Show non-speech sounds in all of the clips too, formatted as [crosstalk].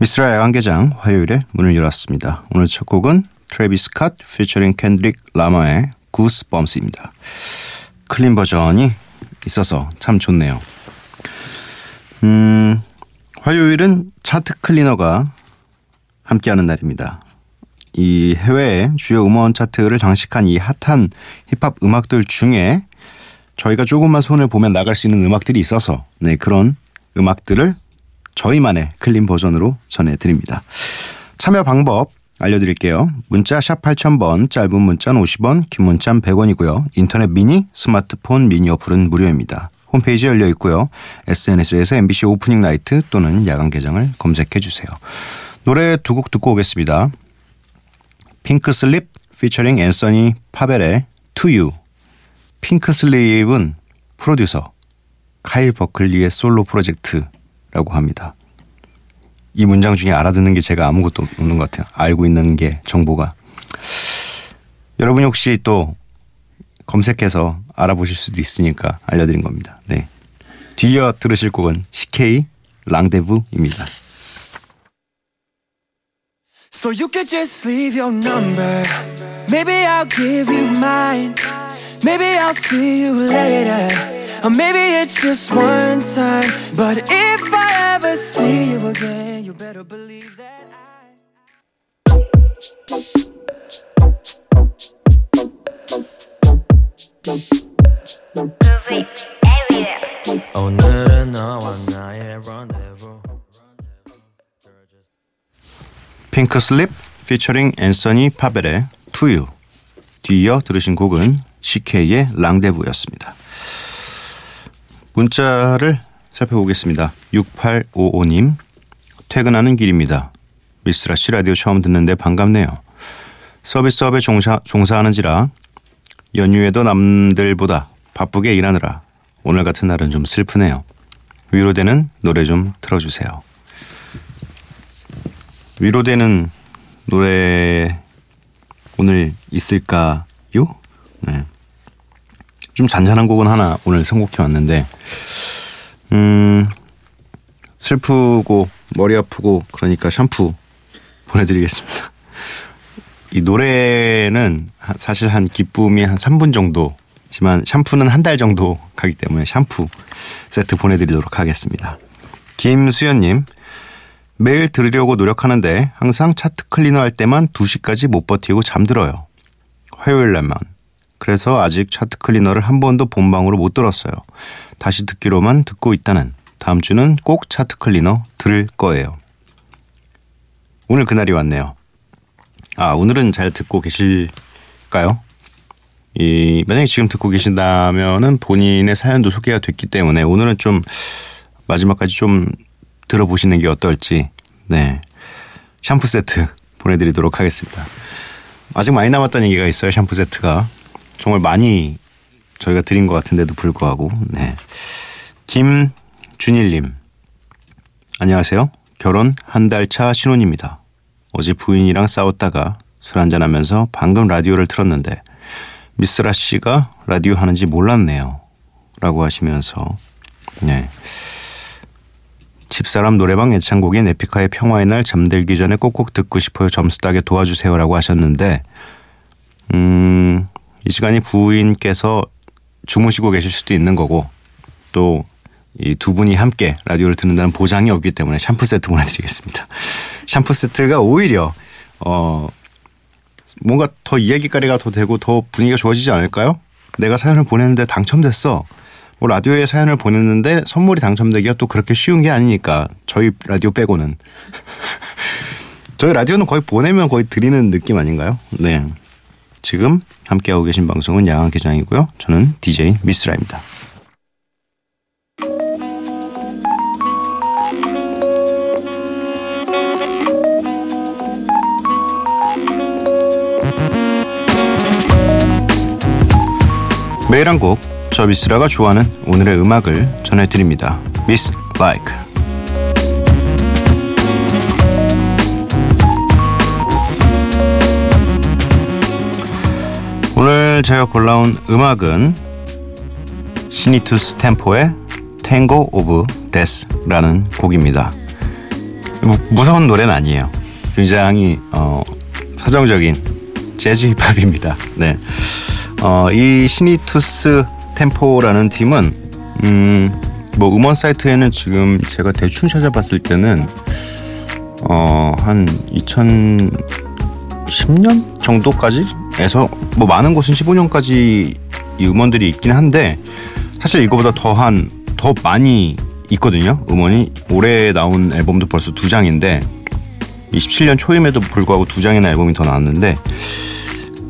미스라 야간 개장 화요일에 문을 열었습니다. 오늘 첫 곡은 트래비스 스캇 피처링 캔드릭 라마의 goosebumps입니다. clean 버전이 있어서 참 좋네요. 음, 화요일은 차트 클리너가 함께하는 날입니다. 이 해외의 주요 음원 차트를 장식한 이 핫한 힙합 음악들 중에 저희가 조금만 손을 보면 나갈 수 있는 음악들이 있어서 네 그런 음악들을 저희만의 clean 버전으로 전해드립니다. 참여 방법 알려드릴게요. 문자 샵 8000번 짧은 문자는 50원 긴 문자는 100원이고요. 인터넷 미니 스마트폰 미니 어플은 무료입니다. 홈페이지 열려 있고요. SNS에서 MBC Opening Night 또는 야간 개장을 검색해 주세요. 노래 두 곡 듣고 오겠습니다. 핑크 슬립 피처링 앤서니 파벨의 To You 핑크 슬립은 프로듀서 카일 버클리의 솔로 프로젝트 라고 합니다. 이 문장 중에 알아듣는 게 제가 아무것도 없는 것 같아요. 알고 있는 게 정보가. 여러분이 혹시 또 검색해서 알아보실 수도 있으니까 알려드린 겁니다. 네. 뒤이어 들으실 곡은 CK 랑데부입니다. So you could just leave your number. Maybe I'll give you mine. Maybe I'll see you later. Or maybe it's just one time. But if I ever see you again, you better believe that I. 오늘은 너와 나의 rendezvous. 핑크 슬립 피처링 앤서니 파벨의 To You 뒤이어 들으신 곡은 CK의 랑데부였습니다. 문자를 살펴보겠습니다. 6855님 퇴근하는 길입니다. 미스라 씨 라디오 처음 듣는데 반갑네요. 서비스업에 종사, 종사하는지라 연휴에도 남들보다 바쁘게 일하느라 오늘 같은 날은 좀 슬프네요. 위로되는 노래 좀 틀어주세요. 위로되는 노래 오늘 있을까요? 네. 좀 잔잔한 곡은 하나 오늘 선곡해 왔는데 음 슬프고 머리 아프고 그러니까 샴푸 보내드리겠습니다. 이 노래는 한- 사실 한 기쁨이 한 3분 정도지만 샴푸는 한 달 정도 가기 때문에 샴푸 세트 보내드리도록 하겠습니다. 김수연님 매일 들으려고 노력하는데 항상 차트 클리너 할 때만 2시까지 못 버티고 잠들어요. 화요일 날만. 그래서 아직 차트 클리너를 한 번도 본방으로 못 들었어요. 다시 듣기로만 듣고 있다는 다음 주는 꼭 차트 클리너 들을 거예요. 오늘 그날이 왔네요. 아, 오늘은 잘 듣고 계실까요? 이, 만약에 지금 듣고 계신다면은 본인의 사연도 소개가 됐기 때문에 오늘은 좀 마지막까지 좀 들어보시는 게 어떨지 네 샴푸 세트 보내드리도록 하겠습니다. 아직 많이 남았다는 얘기가 있어요. 샴푸 세트가 정말 많이 저희가 드린 것 같은데도 불구하고 네 김 준일님 안녕하세요. 결혼 한 달 차 신혼입니다. 어제 부인이랑 싸웠다가 술 한잔하면서 방금 라디오를 틀었는데 미스라 씨가 라디오 하는지 몰랐네요. 라고 하시면서 네. 집사람 노래방 애창곡인 에픽하의 평화의 날 잠들기 전에 꼭꼭 듣고 싶어요. 점수 따게 도와주세요라고 하셨는데 음, 이 시간이 부인께서 주무시고 계실 수도 있는 거고 또 이 두 분이 함께 라디오를 듣는다는 보장이 없기 때문에 샴푸 세트 보내드리겠습니다. 샴푸 세트가 오히려 어 뭔가 더 이야기거리가 더 되고 더 분위기가 좋아지지 않을까요? 내가 사연을 보냈는데 당첨됐어. 뭐 라디오에 사연을 보냈는데 선물이 당첨되기가 또 그렇게 쉬운 게 아니니까 저희 라디오 빼고는 [laughs] 저희 라디오는 거의 보내면 거의 드리는 느낌 아닌가요? 네. 지금 함께하고 계신 방송은 야간 개장이고요. 저는 DJ 미스라입니다. 매일 한 곡 저 미스라가 좋아하는 오늘의 음악을 전해드립니다. 미스 라이크 오늘 제가 골라온 음악은 시니투스 템포의 Tango of Death라는 곡입니다. 무, 무서운 노래는 아니에요. 굉장히 어, 서정적인 재즈 힙합입니다. 네. 어, 이 시니투스 템포라는 팀은 음, 뭐 음원 사이트에는 지금 제가 대충 찾아봤을 때는 어, 한 2010년 정도까지 에서 뭐 많은 곳은 15년까지 이 음원들이 있긴 한데 사실 이거보다 더한 더 많이 있거든요. 음원이 올해 나온 앨범도 벌써 두 장인데 27년 초임에도 불구하고 두 장이나 앨범이 더 나왔는데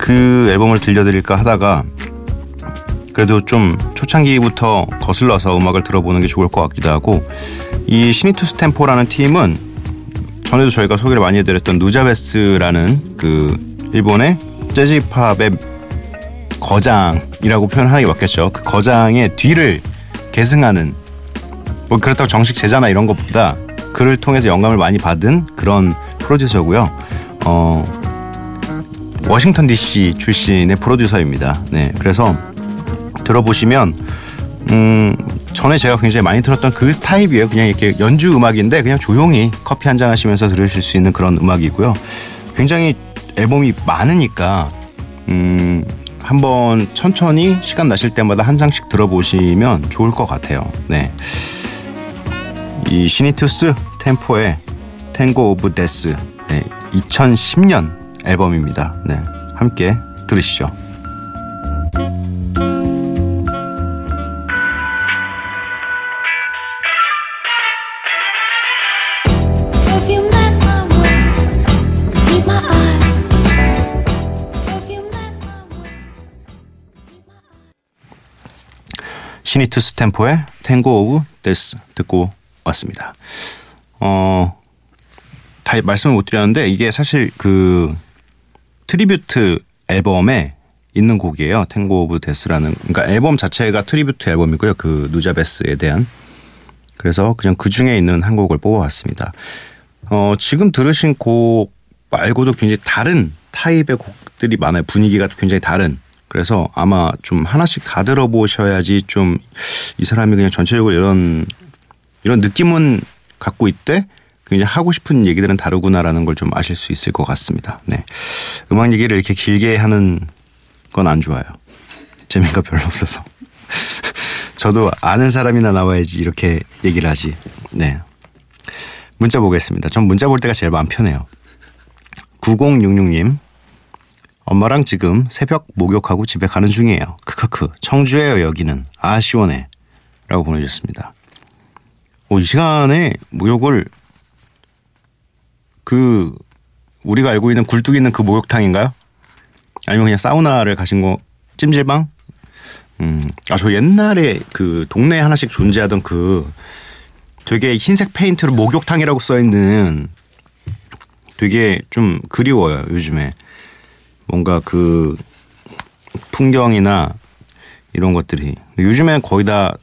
그 앨범을 들려드릴까 하다가 그래도 좀 초창기부터 거슬러서 음악을 들어보는 게 좋을 것 같기도 하고 이 시니투스 템포라는 팀은 전에도 저희가 소개를 많이 해드렸던 누자베스라는 그 일본의 재즈 힙합의 거장이라고 표현하는 게 맞겠죠. 그 거장의 뒤를 계승하는 뭐 그렇다고 정식 제자나 이런 것보다 그를 통해서 영감을 많이 받은 그런 프로듀서고요. 어 워싱턴 DC 출신의 프로듀서입니다. 네, 그래서 들어보시면 음 전에 제가 굉장히 많이 들었던 그 타입이에요. 그냥 이렇게 연주 음악인데 그냥 조용히 커피 한 잔 하시면서 들으실 수 있는 그런 음악이고요. 굉장히 앨범이 많으니까 음 한번 천천히 시간 나실 때마다 한 장씩 들어보시면 좋을 것 같아요. 네. 이 시니투스 템포의 탱고 오브 데스 네, 2010년 앨범입니다. 네. 함께 들으시죠. 시니투스 템포의 Tango of Death 듣고 왔습니다. 어, 다 말씀을 못 드렸는데 이게 사실 그 tribute 앨범에 있는 곡이에요. Tango of Death라는 그러니까 앨범 자체가 tribute 앨범이고요. 그 누자베스에 대한 그래서 그냥 그 중에 있는 한 곡을 뽑아왔습니다. 어, 지금 들으신 곡 말고도 굉장히 다른 타입의 곡들이 많아요. 분위기가 굉장히 다른. 그래서 아마 좀 하나씩 다 들어보셔야지 좀 이 사람이 그냥 전체적으로 이런 이런 느낌은 갖고 있대. 그냥 하고 싶은 얘기들은 다르구나라는 걸 좀 아실 수 있을 것 같습니다. 네. 음악 얘기를 이렇게 길게 하는 건 안 좋아요. 재미가 [laughs] 별로 없어서. [laughs] 저도 아는 사람이나 나와야지 이렇게 얘기를 하지. 네. 문자 보겠습니다. 전 문자 볼 때가 제일 마음 편해요. 9066님. 엄마랑 지금 새벽 목욕하고 집에 가는 중이에요. 크크크. 청주에요 여기는. 아 시원해. 라고 보내주셨습니다. 오, 이 시간에 목욕을 그 우리가 알고 있는 굴뚝 있는 그 목욕탕인가요? 아니면 그냥 사우나를 가신 거 찜질방? 음, 아 저 옛날에 그 동네에 하나씩 존재하던 그 되게 흰색 페인트로 목욕탕이라고 써 있는 되게 좀 그리워요 요즘에 뭔가 그 풍경이나 이런 것들이 요즘엔 거의 다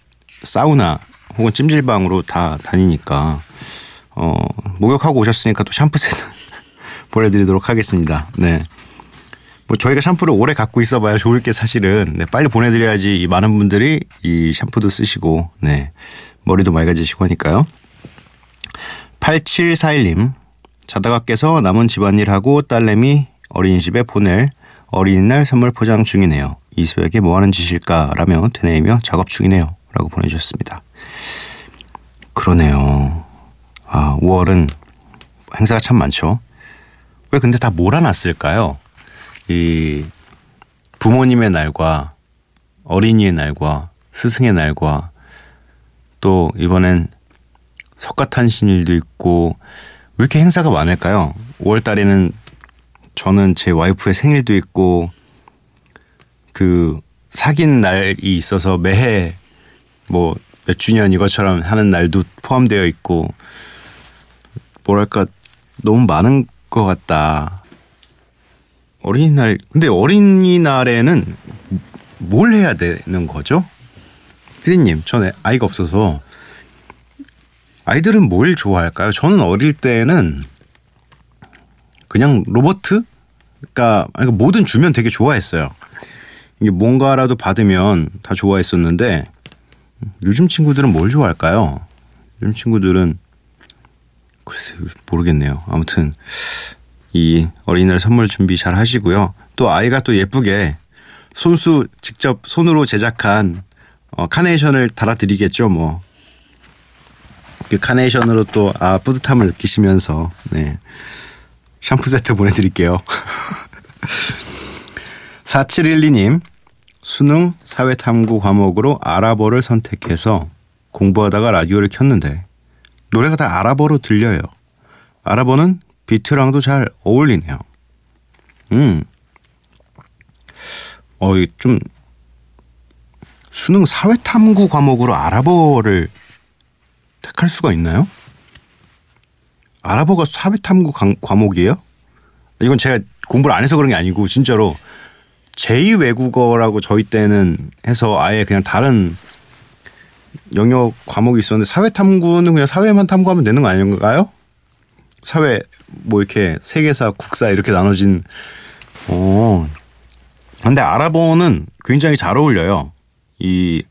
사우나 혹은 찜질방으로 다 다니니까 어 목욕하고 오셨으니까 또 샴푸 세트 [laughs] 보내드리도록 하겠습니다. 네. 뭐 저희가 샴푸를 오래 갖고 있어봐야 좋을 게 사실은 네, 빨리 보내드려야지 이 많은 분들이 이 샴푸도 쓰시고 네 머리도 맑아지시고 하니까요. 8741님 자다가 깨서 남은 집안일하고 딸내미 어린이집에 보낼 어린이날 선물 포장 중이네요. 이 새벽에 뭐하는 짓일까 라며 되뇌이며 작업 중이네요. 라고 보내주셨습니다. 그러네요. 아 5월은 행사가 참 많죠. 왜 근데 다 몰아놨을까요? 이 부모님의 날과 어린이의 날과 스승의 날과 또 이번엔 석가탄신일도 있고 왜 이렇게 행사가 많을까요? 5월 달에는 저는 제 와이프의 생일도 있고 그 사귄 날이 있어서 매해 뭐 몇 주년 이것처럼 하는 날도 포함되어 있고 뭐랄까 너무 많은 것 같다. 어린이날 근데 어린이날에는 뭘 해야 되는 거죠? 피디님, 저는 아이가 없어서 아이들은 뭘 좋아할까요? 저는 어릴 때는 그냥 로버트? 그러니까 아니, 뭐든 주면 되게 좋아했어요. 이게 뭔가라도 받으면 다 좋아했었는데 요즘 친구들은 뭘 좋아할까요? 요즘 친구들은 글쎄 모르겠네요. 아무튼 이 어린이날 선물 준비 잘 하시고요. 또 아이가 또 예쁘게 손수 직접 손으로 제작한 어, 카네이션을 달아드리겠죠. 뭐. 그 카네이션으로 또 아 뿌듯함을 느끼시면서 네. 샴푸 세트 보내드릴게요. [laughs] 4712님 수능 사회탐구 과목으로 아랍어를 선택해서 공부하다가 라디오를 켰는데 노래가 다 아랍어로 들려요. 아랍어는 비트랑도 잘 어울리네요. 음. 어, 이좀 수능 사회탐구 과목으로 아랍어를 택할 수가 있나요? 아랍어가 사회탐구 강- 과목이에요? 이건 제가 공부를 안 해서 그런 게 아니고 진짜로 제2 외국어라고 저희 때는 해서 아예 그냥 다른 영역 과목이 있었는데 사회 탐구는 그냥 사회만 탐구하면 되는 거 아닌가요? 사회 뭐 이렇게 세계사, 국사 이렇게 나눠진 어. 근데 아랍어는 굉장히 잘 어울려요. 이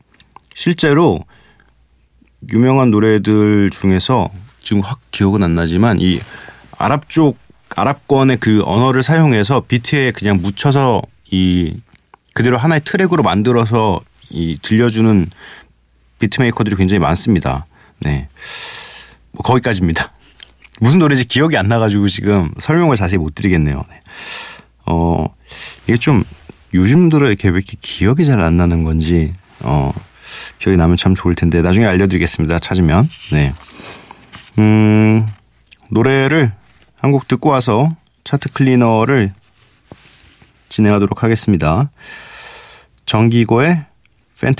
실제로 유명한 노래들 중에서 지금 확 기억은 안 나지만 이 아랍 쪽 아랍권의 그 언어를 사용해서 비트에 그냥 묻혀서 이 그대로 하나의 트랙으로 만들어서 이 들려주는 비트메이커들이 굉장히 많습니다. 네. 뭐 거기까지입니다. [laughs] 무슨 노래인지 기억이 안 나가지고 지금 설명을 자세히 못 드리겠네요. 네. 어, 이게 좀 요즘 들어 이렇게 왜 이렇게 기억이 잘 안 나는 건지, 어, 기억이 나면 참 좋을 텐데, 나중에 알려드리겠습니다. 찾으면. 네. 음, 노래를 한 곡 듣고 와서 차트 클리너를 진행하도록 하겠습니다. 정기고의 판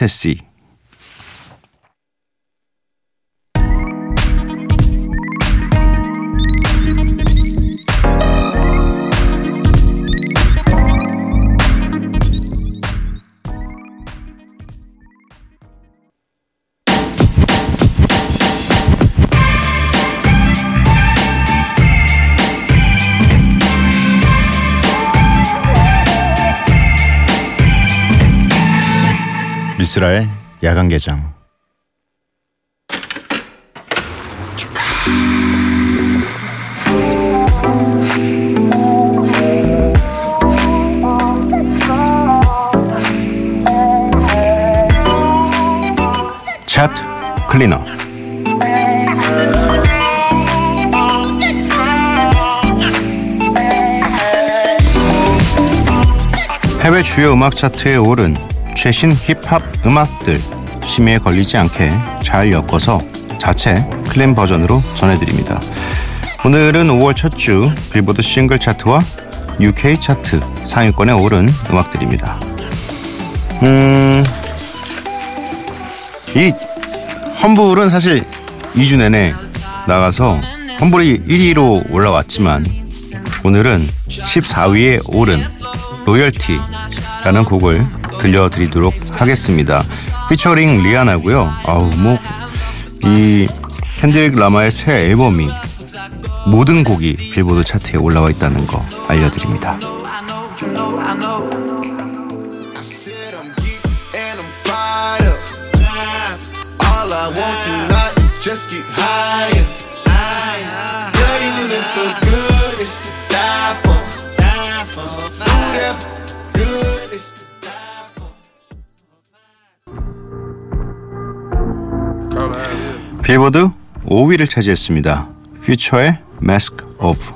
미스라의 야간 개장. 차트 클리너. 해외 주요 음악 차트에 오른 최신 힙합 음악들 심의에 걸리지 않게 잘 엮어서 자체 clean 버전으로 전해드립니다. 오늘은 5월 첫 주 빌보드 싱글 차트와 UK 차트 상위권에 오른 음악들입니다. 음, 이 Humble은 사실 2주 내내 나가서 Humble이 1위로 올라왔지만 오늘은 14위에 오른 Loyalty라는 곡을 들려드리도록 하겠습니다. 피처링 리아나고요. 아우 뭐이 캔드릭 라마의 새 앨범이 모든 곡이 빌보드 차트에 올라와 있다는 거 알려드립니다. 빌보드 5위를 차지했습니다. 퓨처의 Mask Off.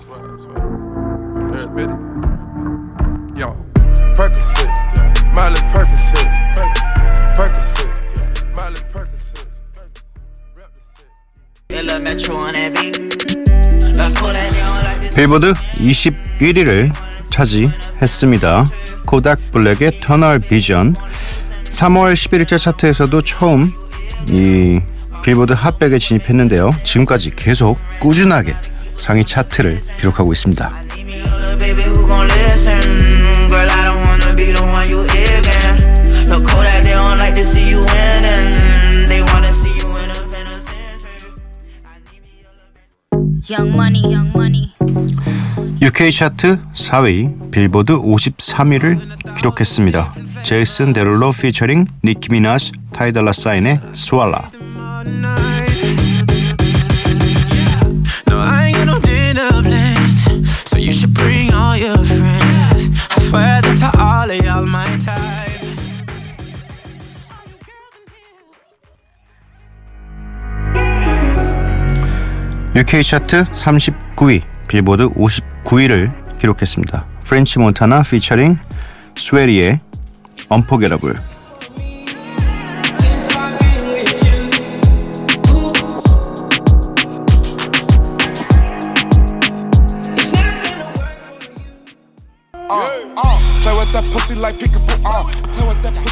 빌보드 21위를 차지했습니다. 코닥 블랙의 터널 비전 3월 11일째 차트에서도 처음 이 빌보드 핫백에 진입했는데요. 지금까지 계속 꾸준하게 상위 차트를 기록하고 있습니다. Young money. UK 차트 4위, 빌보드 53위를 기록했습니다. 제이슨 데룰로 피처링 니키 미나즈, 타이달라 사인의 Swalla. UK 차트 39위, 빌보드 59위를 기록했습니다. 프렌치 몬타나 피처링 스웨리의 언포게러블.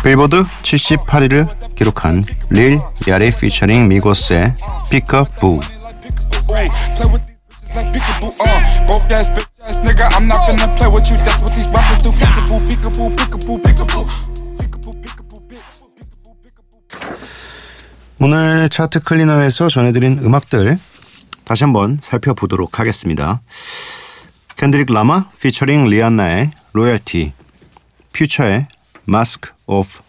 빌보드 78위를 기록한 릴 야리 피처링 미고스의 피커 부. Broke ass bitch ass nigga. I'm not finna play with you. That's what these rappers do. Peekaboo, peekaboo, peekaboo, peekaboo. 오늘 차트 클리너에서 전해드린 음악들 다시 한번 살펴보도록 하겠습니다. 캔드릭 라마 피처링 리안나의 Loyalty 퓨처의 Mask Off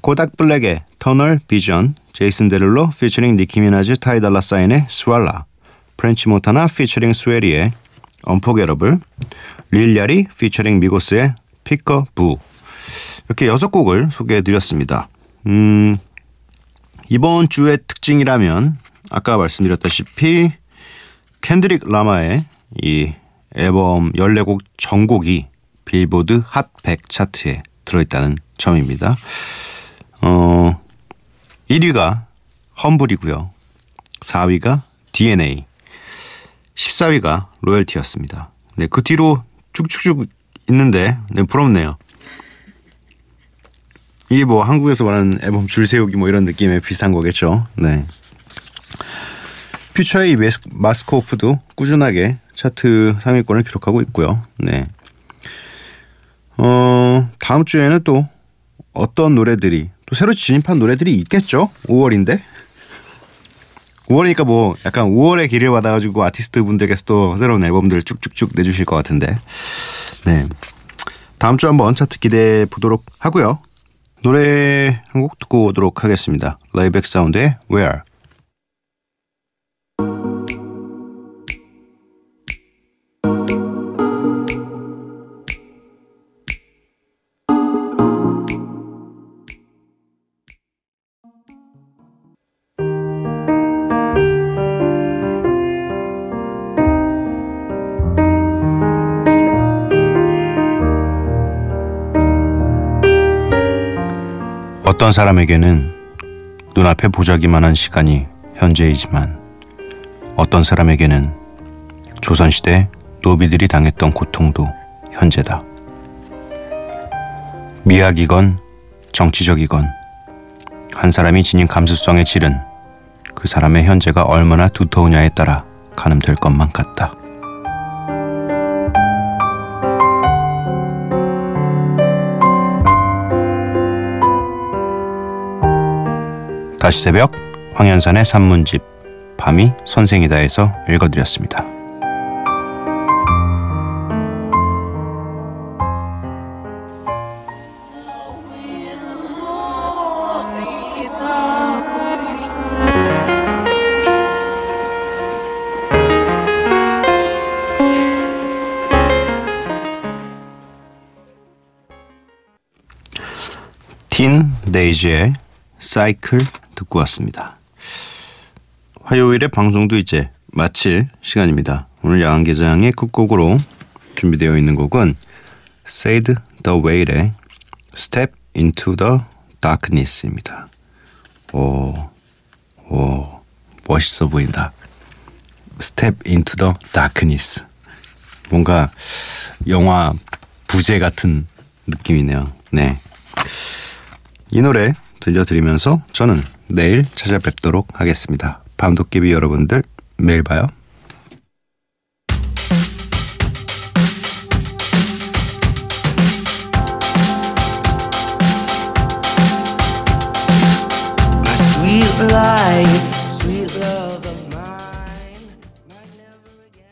코닥 블랙의 Tunnel Vision 제이슨 데룰로 피처링 니키 미나즈 타이달라 사인의 Swalla 프렌치 몬타나 피처링 스웨이 리의 Unforgettable 릴 야티 피처링 미고스의 Peek A Boo 이렇게 여섯 곡을 소개해드렸습니다. 음, 이번 주의 특징이라면 아까 말씀드렸다시피 캔드릭 라마의 이 앨범 14곡 전곡이 빌보드 핫 100 차트에 들어있다는 점입니다. 어, 1위가 험블이고요. 4위가 DNA, 14위가 로열티였습니다. 네, 그 뒤로 쭉쭉쭉 있는데 네, 부럽네요. 이게 뭐 한국에서 말하는 앨범 줄 세우기 뭐 이런 느낌의 비슷한 거겠죠. 네. 퓨처의 마스크 오프도 꾸준하게 차트 상위권을 기록하고 있고요. 네. 어, 다음 주에는 또 어떤 노래들이 또 새로 진입한 노래들이 있겠죠? 5월인데. 5월이니까 뭐 약간 5월의 길을 받아가지고 아티스트 분들께서 또 새로운 앨범들을 쭉쭉쭉 내주실 것 같은데. 네. 다음 주 한번 차트 기대해 보도록 하고요. 노래 한 곡 듣고 오도록 하겠습니다. 레이백 사운드의 Where. 어떤 사람에게는 눈앞에 보자기만한 시간이 현재이지만 어떤 사람에게는 조선시대 노비들이 당했던 고통도 현재다. 미학이건 정치적이건 한 사람이 지닌 감수성의 질은 그 사람의 현재가 얼마나 두터우냐에 따라 가늠될 것만 같다. 다시 새벽 황현산의 산문집 밤이 선생이다에서 읽어드렸습니다. 틴 데이지의 사이클 듣고 왔습니다. 화요일에 방송도 이제 마칠 시간입니다. 오늘 야간 개장의 끝곡으로 준비되어 있는 곡은 Said the Way의 Step into the Darkness입니다. 오, 오, 멋있어 보인다. Step into the Darkness. 뭔가 영화 부제 같은 느낌이네요. 네. 이 노래 들려드리면서 저는 내일 찾아뵙도록 하겠습니다. 밤도깨비 여러분들 매일 봐요. lying